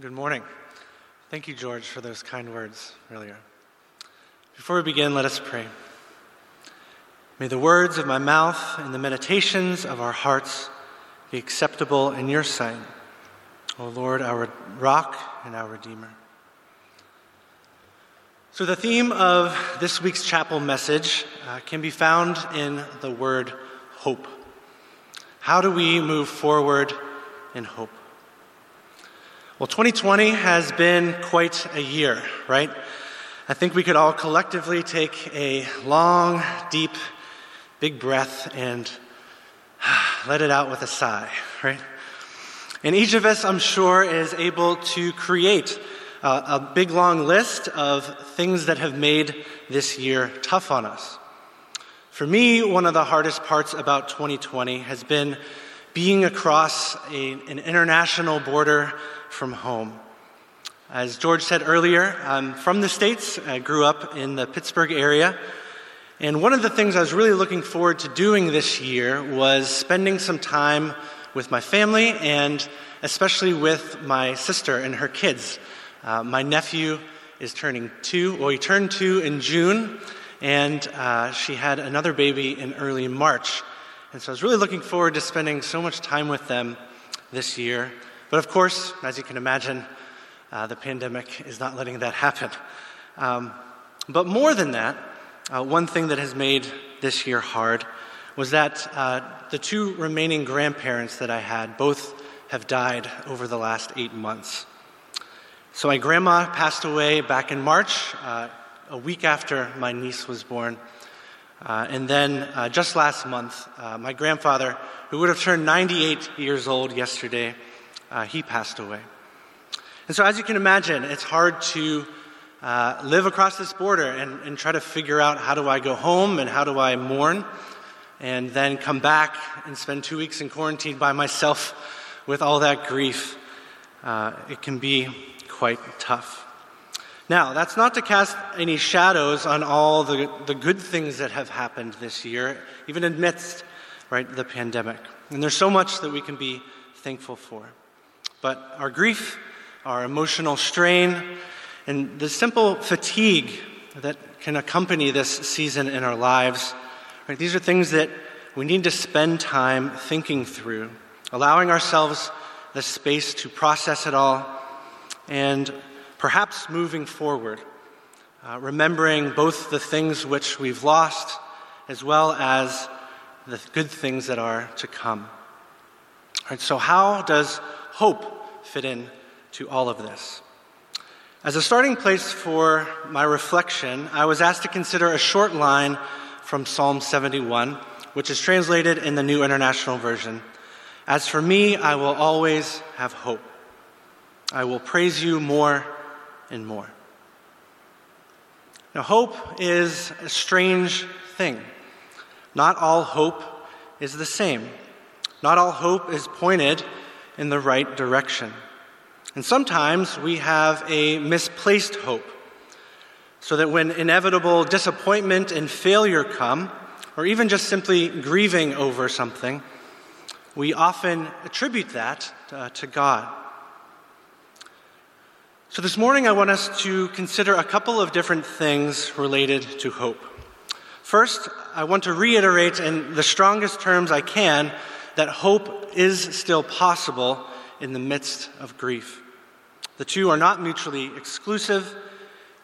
Good morning. Thank you, George, for those kind words earlier. Before we begin, let us pray. May the words of my mouth and the meditations of our hearts be acceptable in your sight, O Lord, our rock and our Redeemer. So, the theme of this week's chapel message uh, can be found in the word hope. How do we move forward in hope? Well, 2020 has been quite a year, right? I think we could all collectively take a long, deep, big breath and let it out with a sigh, right? And each of us, I'm sure, is able to create a, a big, long list of things that have made this year tough on us. For me, one of the hardest parts about 2020 has been being across a, an international border from home. As George said earlier, I'm from the States. I grew up in the Pittsburgh area. And one of the things I was really looking forward to doing this year was spending some time with my family and especially with my sister and her kids. Uh, my nephew is turning two, well, he turned two in June, and uh, she had another baby in early March. And so I was really looking forward to spending so much time with them this year. But of course, as you can imagine, uh, the pandemic is not letting that happen. Um, but more than that, uh, one thing that has made this year hard was that uh, the two remaining grandparents that I had both have died over the last eight months. So my grandma passed away back in March, uh, a week after my niece was born. Uh, and then uh, just last month, uh, my grandfather, who would have turned 98 years old yesterday, uh, he passed away. And so, as you can imagine, it's hard to uh, live across this border and, and try to figure out how do I go home and how do I mourn, and then come back and spend two weeks in quarantine by myself with all that grief. Uh, it can be quite tough. Now, that's not to cast any shadows on all the, the good things that have happened this year, even amidst right, the pandemic. And there's so much that we can be thankful for. But our grief, our emotional strain, and the simple fatigue that can accompany this season in our lives, right, these are things that we need to spend time thinking through, allowing ourselves the space to process it all and perhaps moving forward, uh, remembering both the things which we've lost as well as the good things that are to come. All right, so, how does hope fit in to all of this? As a starting place for my reflection, I was asked to consider a short line from Psalm 71, which is translated in the New International Version. As for me, I will always have hope. I will praise you more and more. Now, hope is a strange thing. Not all hope is the same. Not all hope is pointed in the right direction. And sometimes we have a misplaced hope, so that when inevitable disappointment and failure come, or even just simply grieving over something, we often attribute that uh, to God. So, this morning I want us to consider a couple of different things related to hope. First, I want to reiterate in the strongest terms I can that hope is still possible in the midst of grief. The two are not mutually exclusive,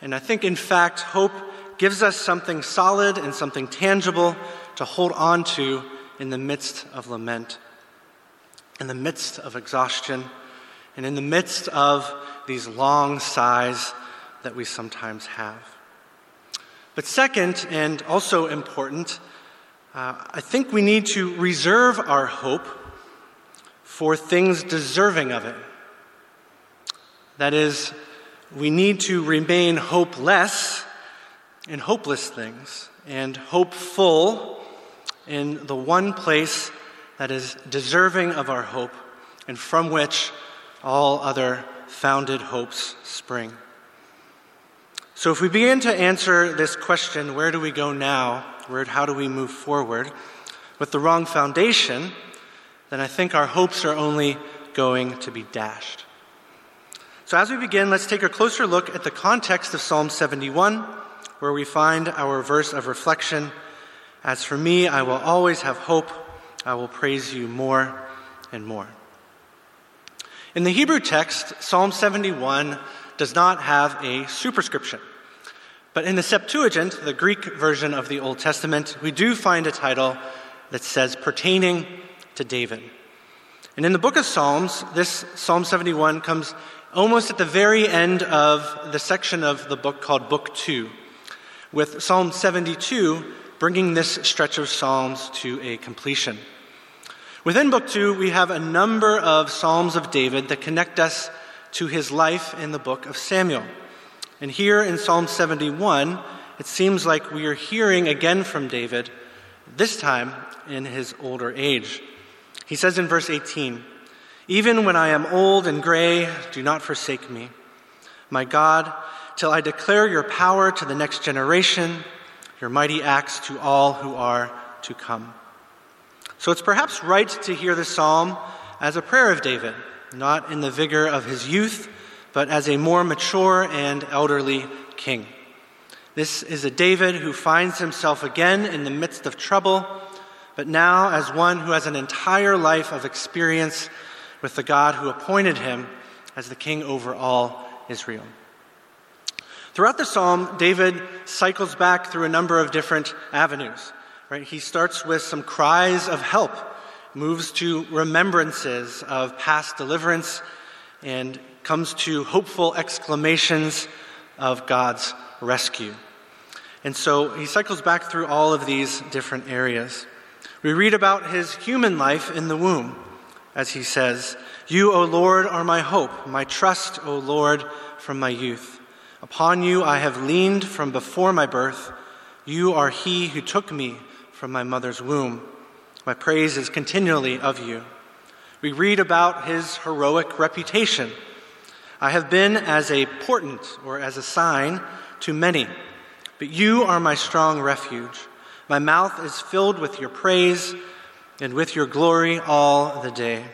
and I think, in fact, hope gives us something solid and something tangible to hold on to in the midst of lament, in the midst of exhaustion, and in the midst of these long sighs that we sometimes have. But, second, and also important, uh, I think we need to reserve our hope for things deserving of it. That is, we need to remain hopeless in hopeless things and hopeful in the one place that is deserving of our hope and from which all other founded hopes spring. So, if we begin to answer this question, where do we go now? Where, how do we move forward? With the wrong foundation, then I think our hopes are only going to be dashed. So, as we begin, let's take a closer look at the context of Psalm 71, where we find our verse of reflection As for me, I will always have hope. I will praise you more and more. In the Hebrew text, Psalm 71 does not have a superscription. But in the Septuagint, the Greek version of the Old Testament, we do find a title that says pertaining to David. And in the book of Psalms, this Psalm 71 comes almost at the very end of the section of the book called Book 2, with Psalm 72 bringing this stretch of Psalms to a completion. Within Book 2, we have a number of Psalms of David that connect us to his life in the book of Samuel. And here in Psalm 71, it seems like we are hearing again from David, this time in his older age. He says in verse 18, Even when I am old and gray, do not forsake me. My God, till I declare your power to the next generation, your mighty acts to all who are to come. So it's perhaps right to hear the psalm as a prayer of David, not in the vigor of his youth, but as a more mature and elderly king. This is a David who finds himself again in the midst of trouble, but now as one who has an entire life of experience with the God who appointed him as the king over all Israel. Throughout the psalm, David cycles back through a number of different avenues. Right? He starts with some cries of help, moves to remembrances of past deliverance, and comes to hopeful exclamations of God's rescue. And so he cycles back through all of these different areas. We read about his human life in the womb, as he says, You, O Lord, are my hope, my trust, O Lord, from my youth. Upon you I have leaned from before my birth. You are he who took me from my mother's womb. My praise is continually of you. We read about his heroic reputation. I have been as a portent or as a sign to many, but you are my strong refuge. My mouth is filled with your praise and with your glory all the day.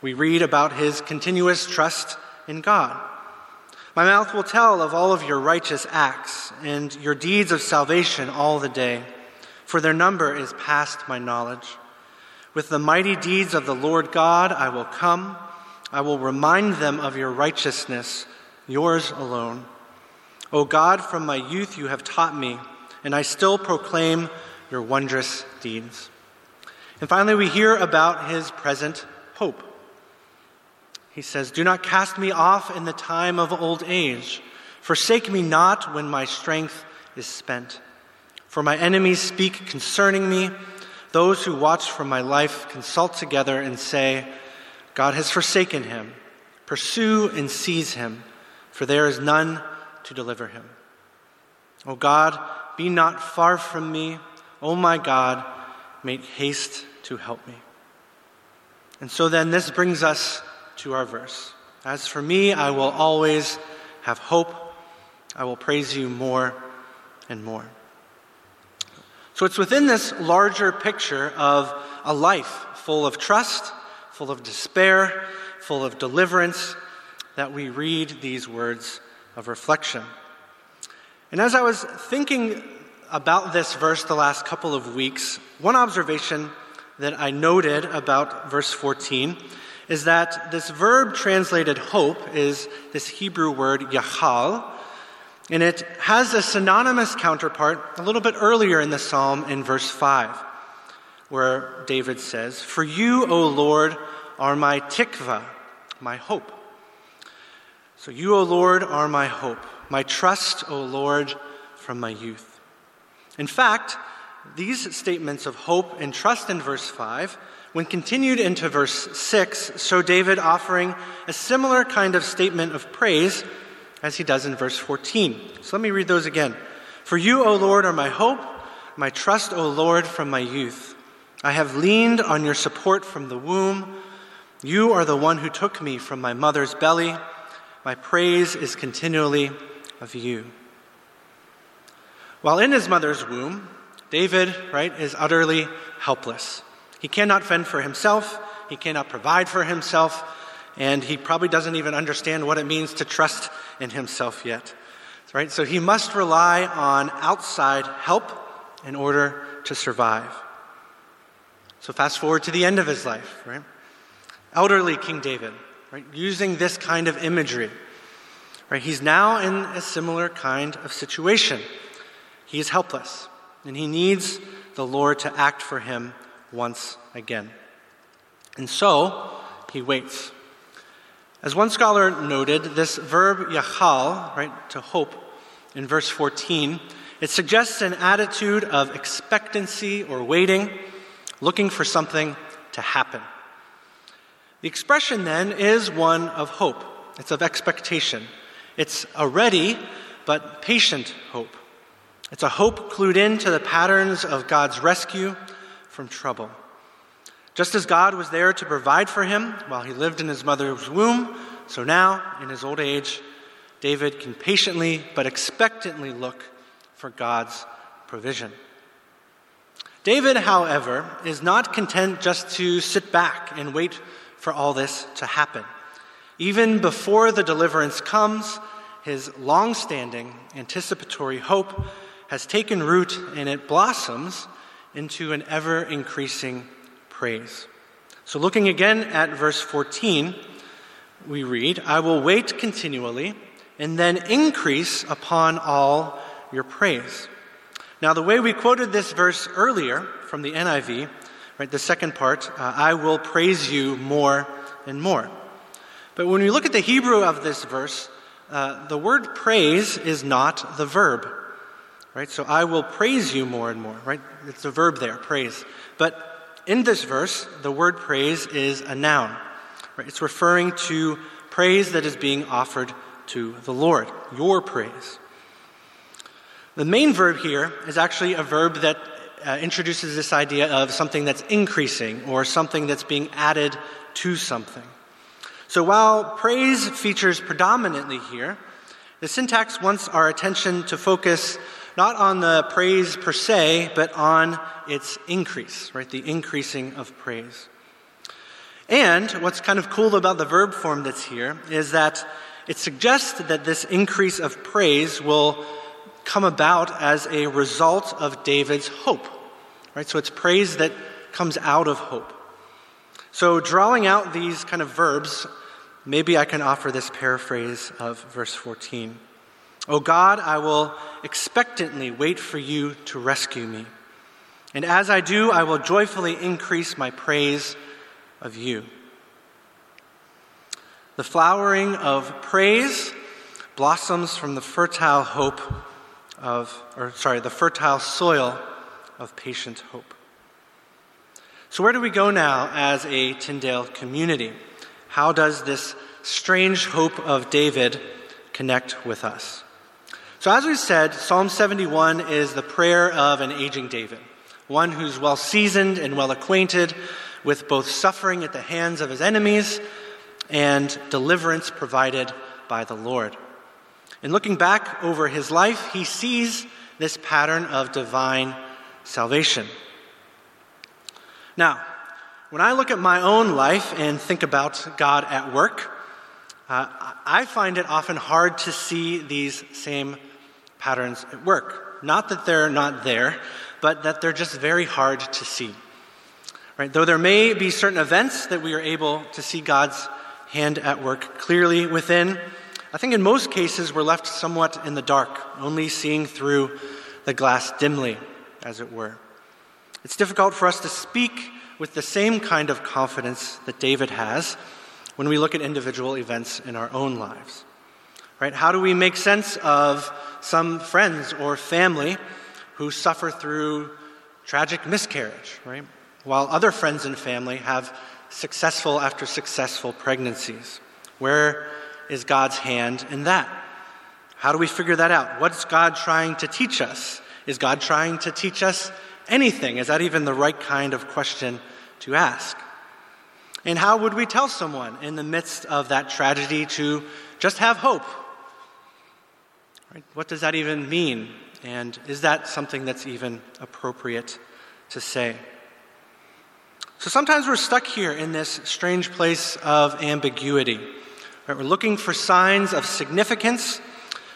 We read about his continuous trust in God. My mouth will tell of all of your righteous acts and your deeds of salvation all the day, for their number is past my knowledge. With the mighty deeds of the Lord God I will come. I will remind them of your righteousness, yours alone. O God, from my youth you have taught me, and I still proclaim your wondrous deeds. And finally, we hear about his present hope. He says, Do not cast me off in the time of old age. Forsake me not when my strength is spent. For my enemies speak concerning me. Those who watch for my life consult together and say, God has forsaken him. Pursue and seize him, for there is none to deliver him. O God, be not far from me. O my God, make haste to help me. And so then, this brings us to our verse. As for me, I will always have hope. I will praise you more and more. So it's within this larger picture of a life full of trust, full of despair, full of deliverance, that we read these words of reflection. And as I was thinking about this verse the last couple of weeks, one observation that I noted about verse 14 is that this verb translated hope is this Hebrew word yachal, and it has a synonymous counterpart a little bit earlier in the psalm in verse 5, where David says, For you, O Lord, are my tikva, my hope. So you, O Lord, are my hope, my trust, O Lord, from my youth. In fact, these statements of hope and trust in verse 5 when continued into verse 6, show David offering a similar kind of statement of praise as he does in verse 14. So let me read those again. For you, O Lord, are my hope, my trust, O Lord, from my youth. I have leaned on your support from the womb. You are the one who took me from my mother's belly. My praise is continually of you. While in his mother's womb, David, right, is utterly helpless. He cannot fend for himself, he cannot provide for himself, and he probably doesn't even understand what it means to trust in himself yet. Right? So he must rely on outside help in order to survive. So fast forward to the end of his life, right? Elderly King David, right? Using this kind of imagery. Right? He's now in a similar kind of situation. He is helpless, and he needs the Lord to act for him once again. And so he waits. As one scholar noted, this verb yachal, right, to hope, in verse 14, it suggests an attitude of expectancy or waiting, looking for something to happen. The expression then is one of hope. It's of expectation. It's a ready but patient hope. It's a hope clued into the patterns of God's rescue from trouble. Just as God was there to provide for him while he lived in his mother's womb, so now, in his old age, David can patiently but expectantly look for God's provision. David, however, is not content just to sit back and wait for all this to happen. Even before the deliverance comes, his long standing anticipatory hope has taken root and it blossoms into an ever increasing praise. So, looking again at verse 14, we read, I will wait continually and then increase upon all your praise. Now, the way we quoted this verse earlier from the NIV, right, the second part, uh, I will praise you more and more. But when we look at the Hebrew of this verse, uh, the word praise is not the verb, right? So I will praise you more and more, right? It's a verb there, praise. But in this verse, the word praise is a noun. Right? It's referring to praise that is being offered to the Lord, your praise. The main verb here is actually a verb that uh, introduces this idea of something that's increasing or something that's being added to something. So while praise features predominantly here, the syntax wants our attention to focus not on the praise per se, but on its increase, right? The increasing of praise. And what's kind of cool about the verb form that's here is that it suggests that this increase of praise will come about as a result of David's hope, right? So it's praise that comes out of hope. So, drawing out these kind of verbs, maybe I can offer this paraphrase of verse 14. O God, I will expectantly wait for you to rescue me. And as I do, I will joyfully increase my praise of you. The flowering of praise blossoms from the fertile hope of, or sorry, the fertile soil of patient hope. So, where do we go now as a Tyndale community? How does this strange hope of David connect with us? So, as we said, Psalm 71 is the prayer of an aging David, one who's well seasoned and well acquainted with both suffering at the hands of his enemies and deliverance provided by the Lord. In looking back over his life, he sees this pattern of divine salvation. Now, when I look at my own life and think about God at work, uh, I find it often hard to see these same patterns at work. Not that they're not there, but that they're just very hard to see. Right? Though there may be certain events that we are able to see God's hand at work clearly within, I think in most cases we're left somewhat in the dark, only seeing through the glass dimly, as it were. It's difficult for us to speak with the same kind of confidence that David has when we look at individual events in our own lives. Right? How do we make sense of some friends or family who suffer through tragic miscarriage, right? While other friends and family have successful after successful pregnancies. Where is God's hand in that? How do we figure that out? What's God trying to teach us? Is God trying to teach us anything? Is that even the right kind of question to ask? And how would we tell someone in the midst of that tragedy to just have hope Right? What does that even mean? And is that something that's even appropriate to say? So sometimes we're stuck here in this strange place of ambiguity. Right? We're looking for signs of significance,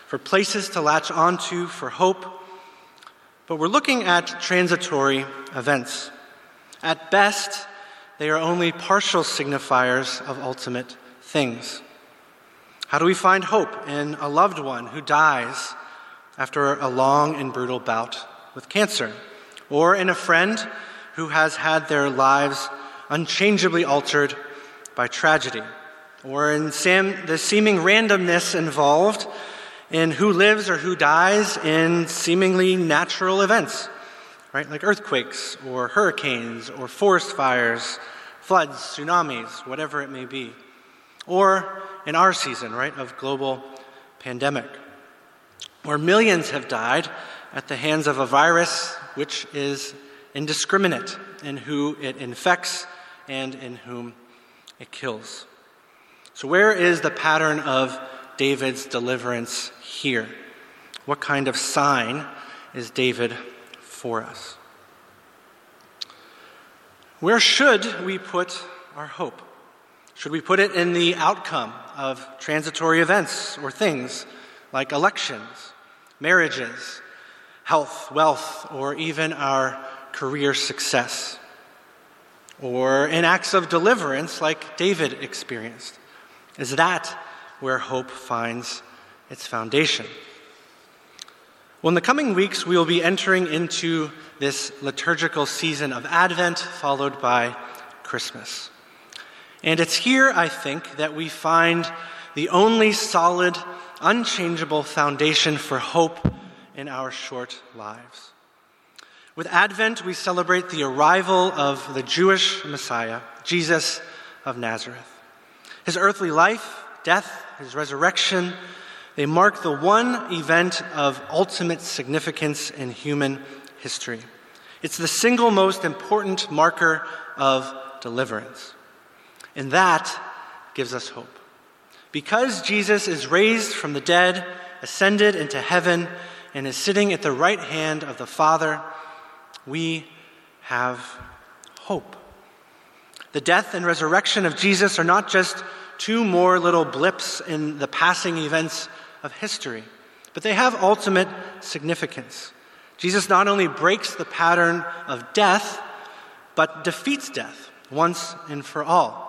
for places to latch onto for hope, but we're looking at transitory events. At best, they are only partial signifiers of ultimate things. How do we find hope in a loved one who dies after a long and brutal bout with cancer? Or in a friend who has had their lives unchangeably altered by tragedy? Or in Sam, the seeming randomness involved in who lives or who dies in seemingly natural events? right? Like earthquakes or hurricanes or forest fires, floods, tsunamis, whatever it may be. Or in our season, right, of global pandemic, where millions have died at the hands of a virus which is indiscriminate in who it infects and in whom it kills. So, where is the pattern of David's deliverance here? What kind of sign is David for us. Where should we put our hope? Should we put it in the outcome of transitory events or things like elections, marriages, health, wealth, or even our career success? Or in acts of deliverance like David experienced? Is that where hope finds its foundation? Well, in the coming weeks, we will be entering into this liturgical season of Advent, followed by Christmas. And it's here, I think, that we find the only solid, unchangeable foundation for hope in our short lives. With Advent, we celebrate the arrival of the Jewish Messiah, Jesus of Nazareth. His earthly life, death, his resurrection, they mark the one event of ultimate significance in human history. It's the single most important marker of deliverance. And that gives us hope. Because Jesus is raised from the dead, ascended into heaven, and is sitting at the right hand of the Father, we have hope. The death and resurrection of Jesus are not just two more little blips in the passing events of history, but they have ultimate significance. Jesus not only breaks the pattern of death, but defeats death once and for all.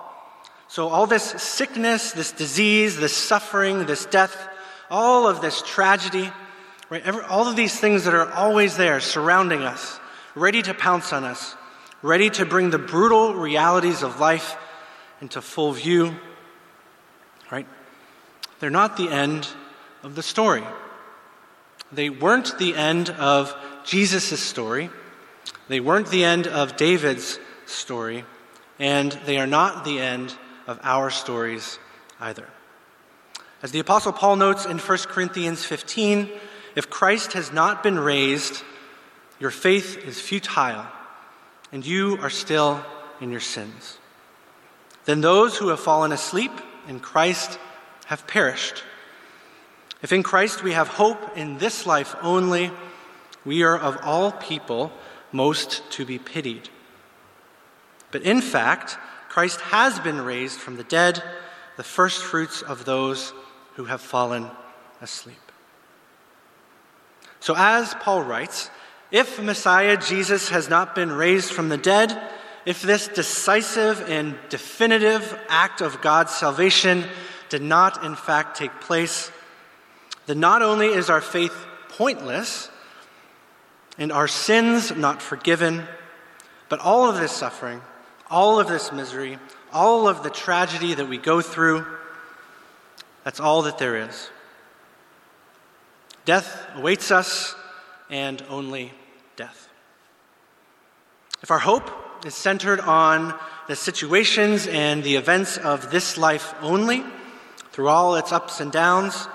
So, all this sickness, this disease, this suffering, this death, all of this tragedy, right, every, all of these things that are always there surrounding us, ready to pounce on us, ready to bring the brutal realities of life into full view, right? They're not the end of the story. They weren't the end of Jesus' story, they weren't the end of David's story, and they are not the end of our stories either. As the Apostle Paul notes in 1 Corinthians 15, if Christ has not been raised, your faith is futile, and you are still in your sins. Then those who have fallen asleep in Christ have perished. If in Christ we have hope in this life only, we are of all people most to be pitied. But in fact, Christ has been raised from the dead, the first fruits of those who have fallen asleep. So, as Paul writes, if Messiah Jesus has not been raised from the dead, if this decisive and definitive act of God's salvation did not in fact take place, then not only is our faith pointless and our sins not forgiven, but all of this suffering, all of this misery, all of the tragedy that we go through, that's all that there is. Death awaits us, and only death. If our hope is centered on the situations and the events of this life only, through all its ups and downs,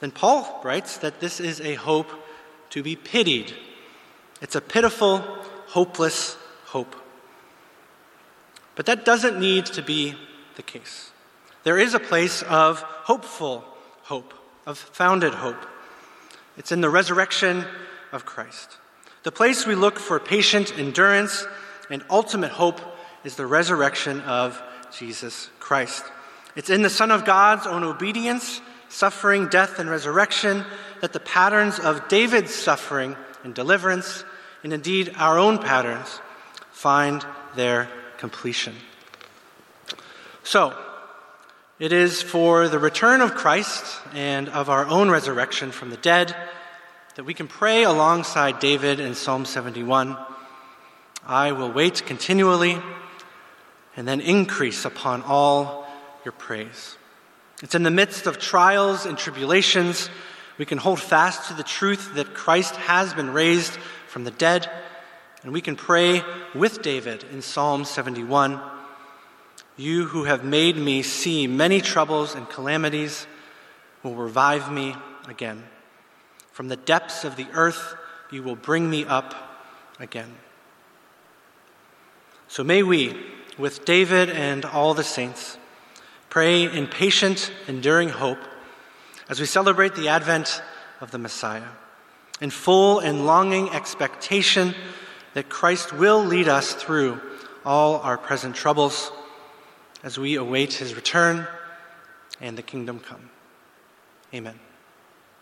then Paul writes that this is a hope to be pitied. It's a pitiful, hopeless hope. But that doesn't need to be the case. There is a place of hopeful hope, of founded hope. It's in the resurrection of Christ, the place we look for patient endurance and ultimate hope is the resurrection of Jesus Christ. It's in the Son of God's own obedience, suffering, death, and resurrection that the patterns of David's suffering and deliverance, and indeed our own patterns, find their completion. So, it is for the return of Christ and of our own resurrection from the dead that we can pray alongside David in Psalm 71 I will wait continually and then increase upon all your praise. It's in the midst of trials and tribulations we can hold fast to the truth that Christ has been raised from the dead, and we can pray with David in Psalm 71 You who have made me see many troubles and calamities will revive me again. From the depths of the earth, you will bring me up again. So may we, with David and all the saints, pray in patient, enduring hope as we celebrate the advent of the Messiah, in full and longing expectation that Christ will lead us through all our present troubles as we await his return and the kingdom come. Amen.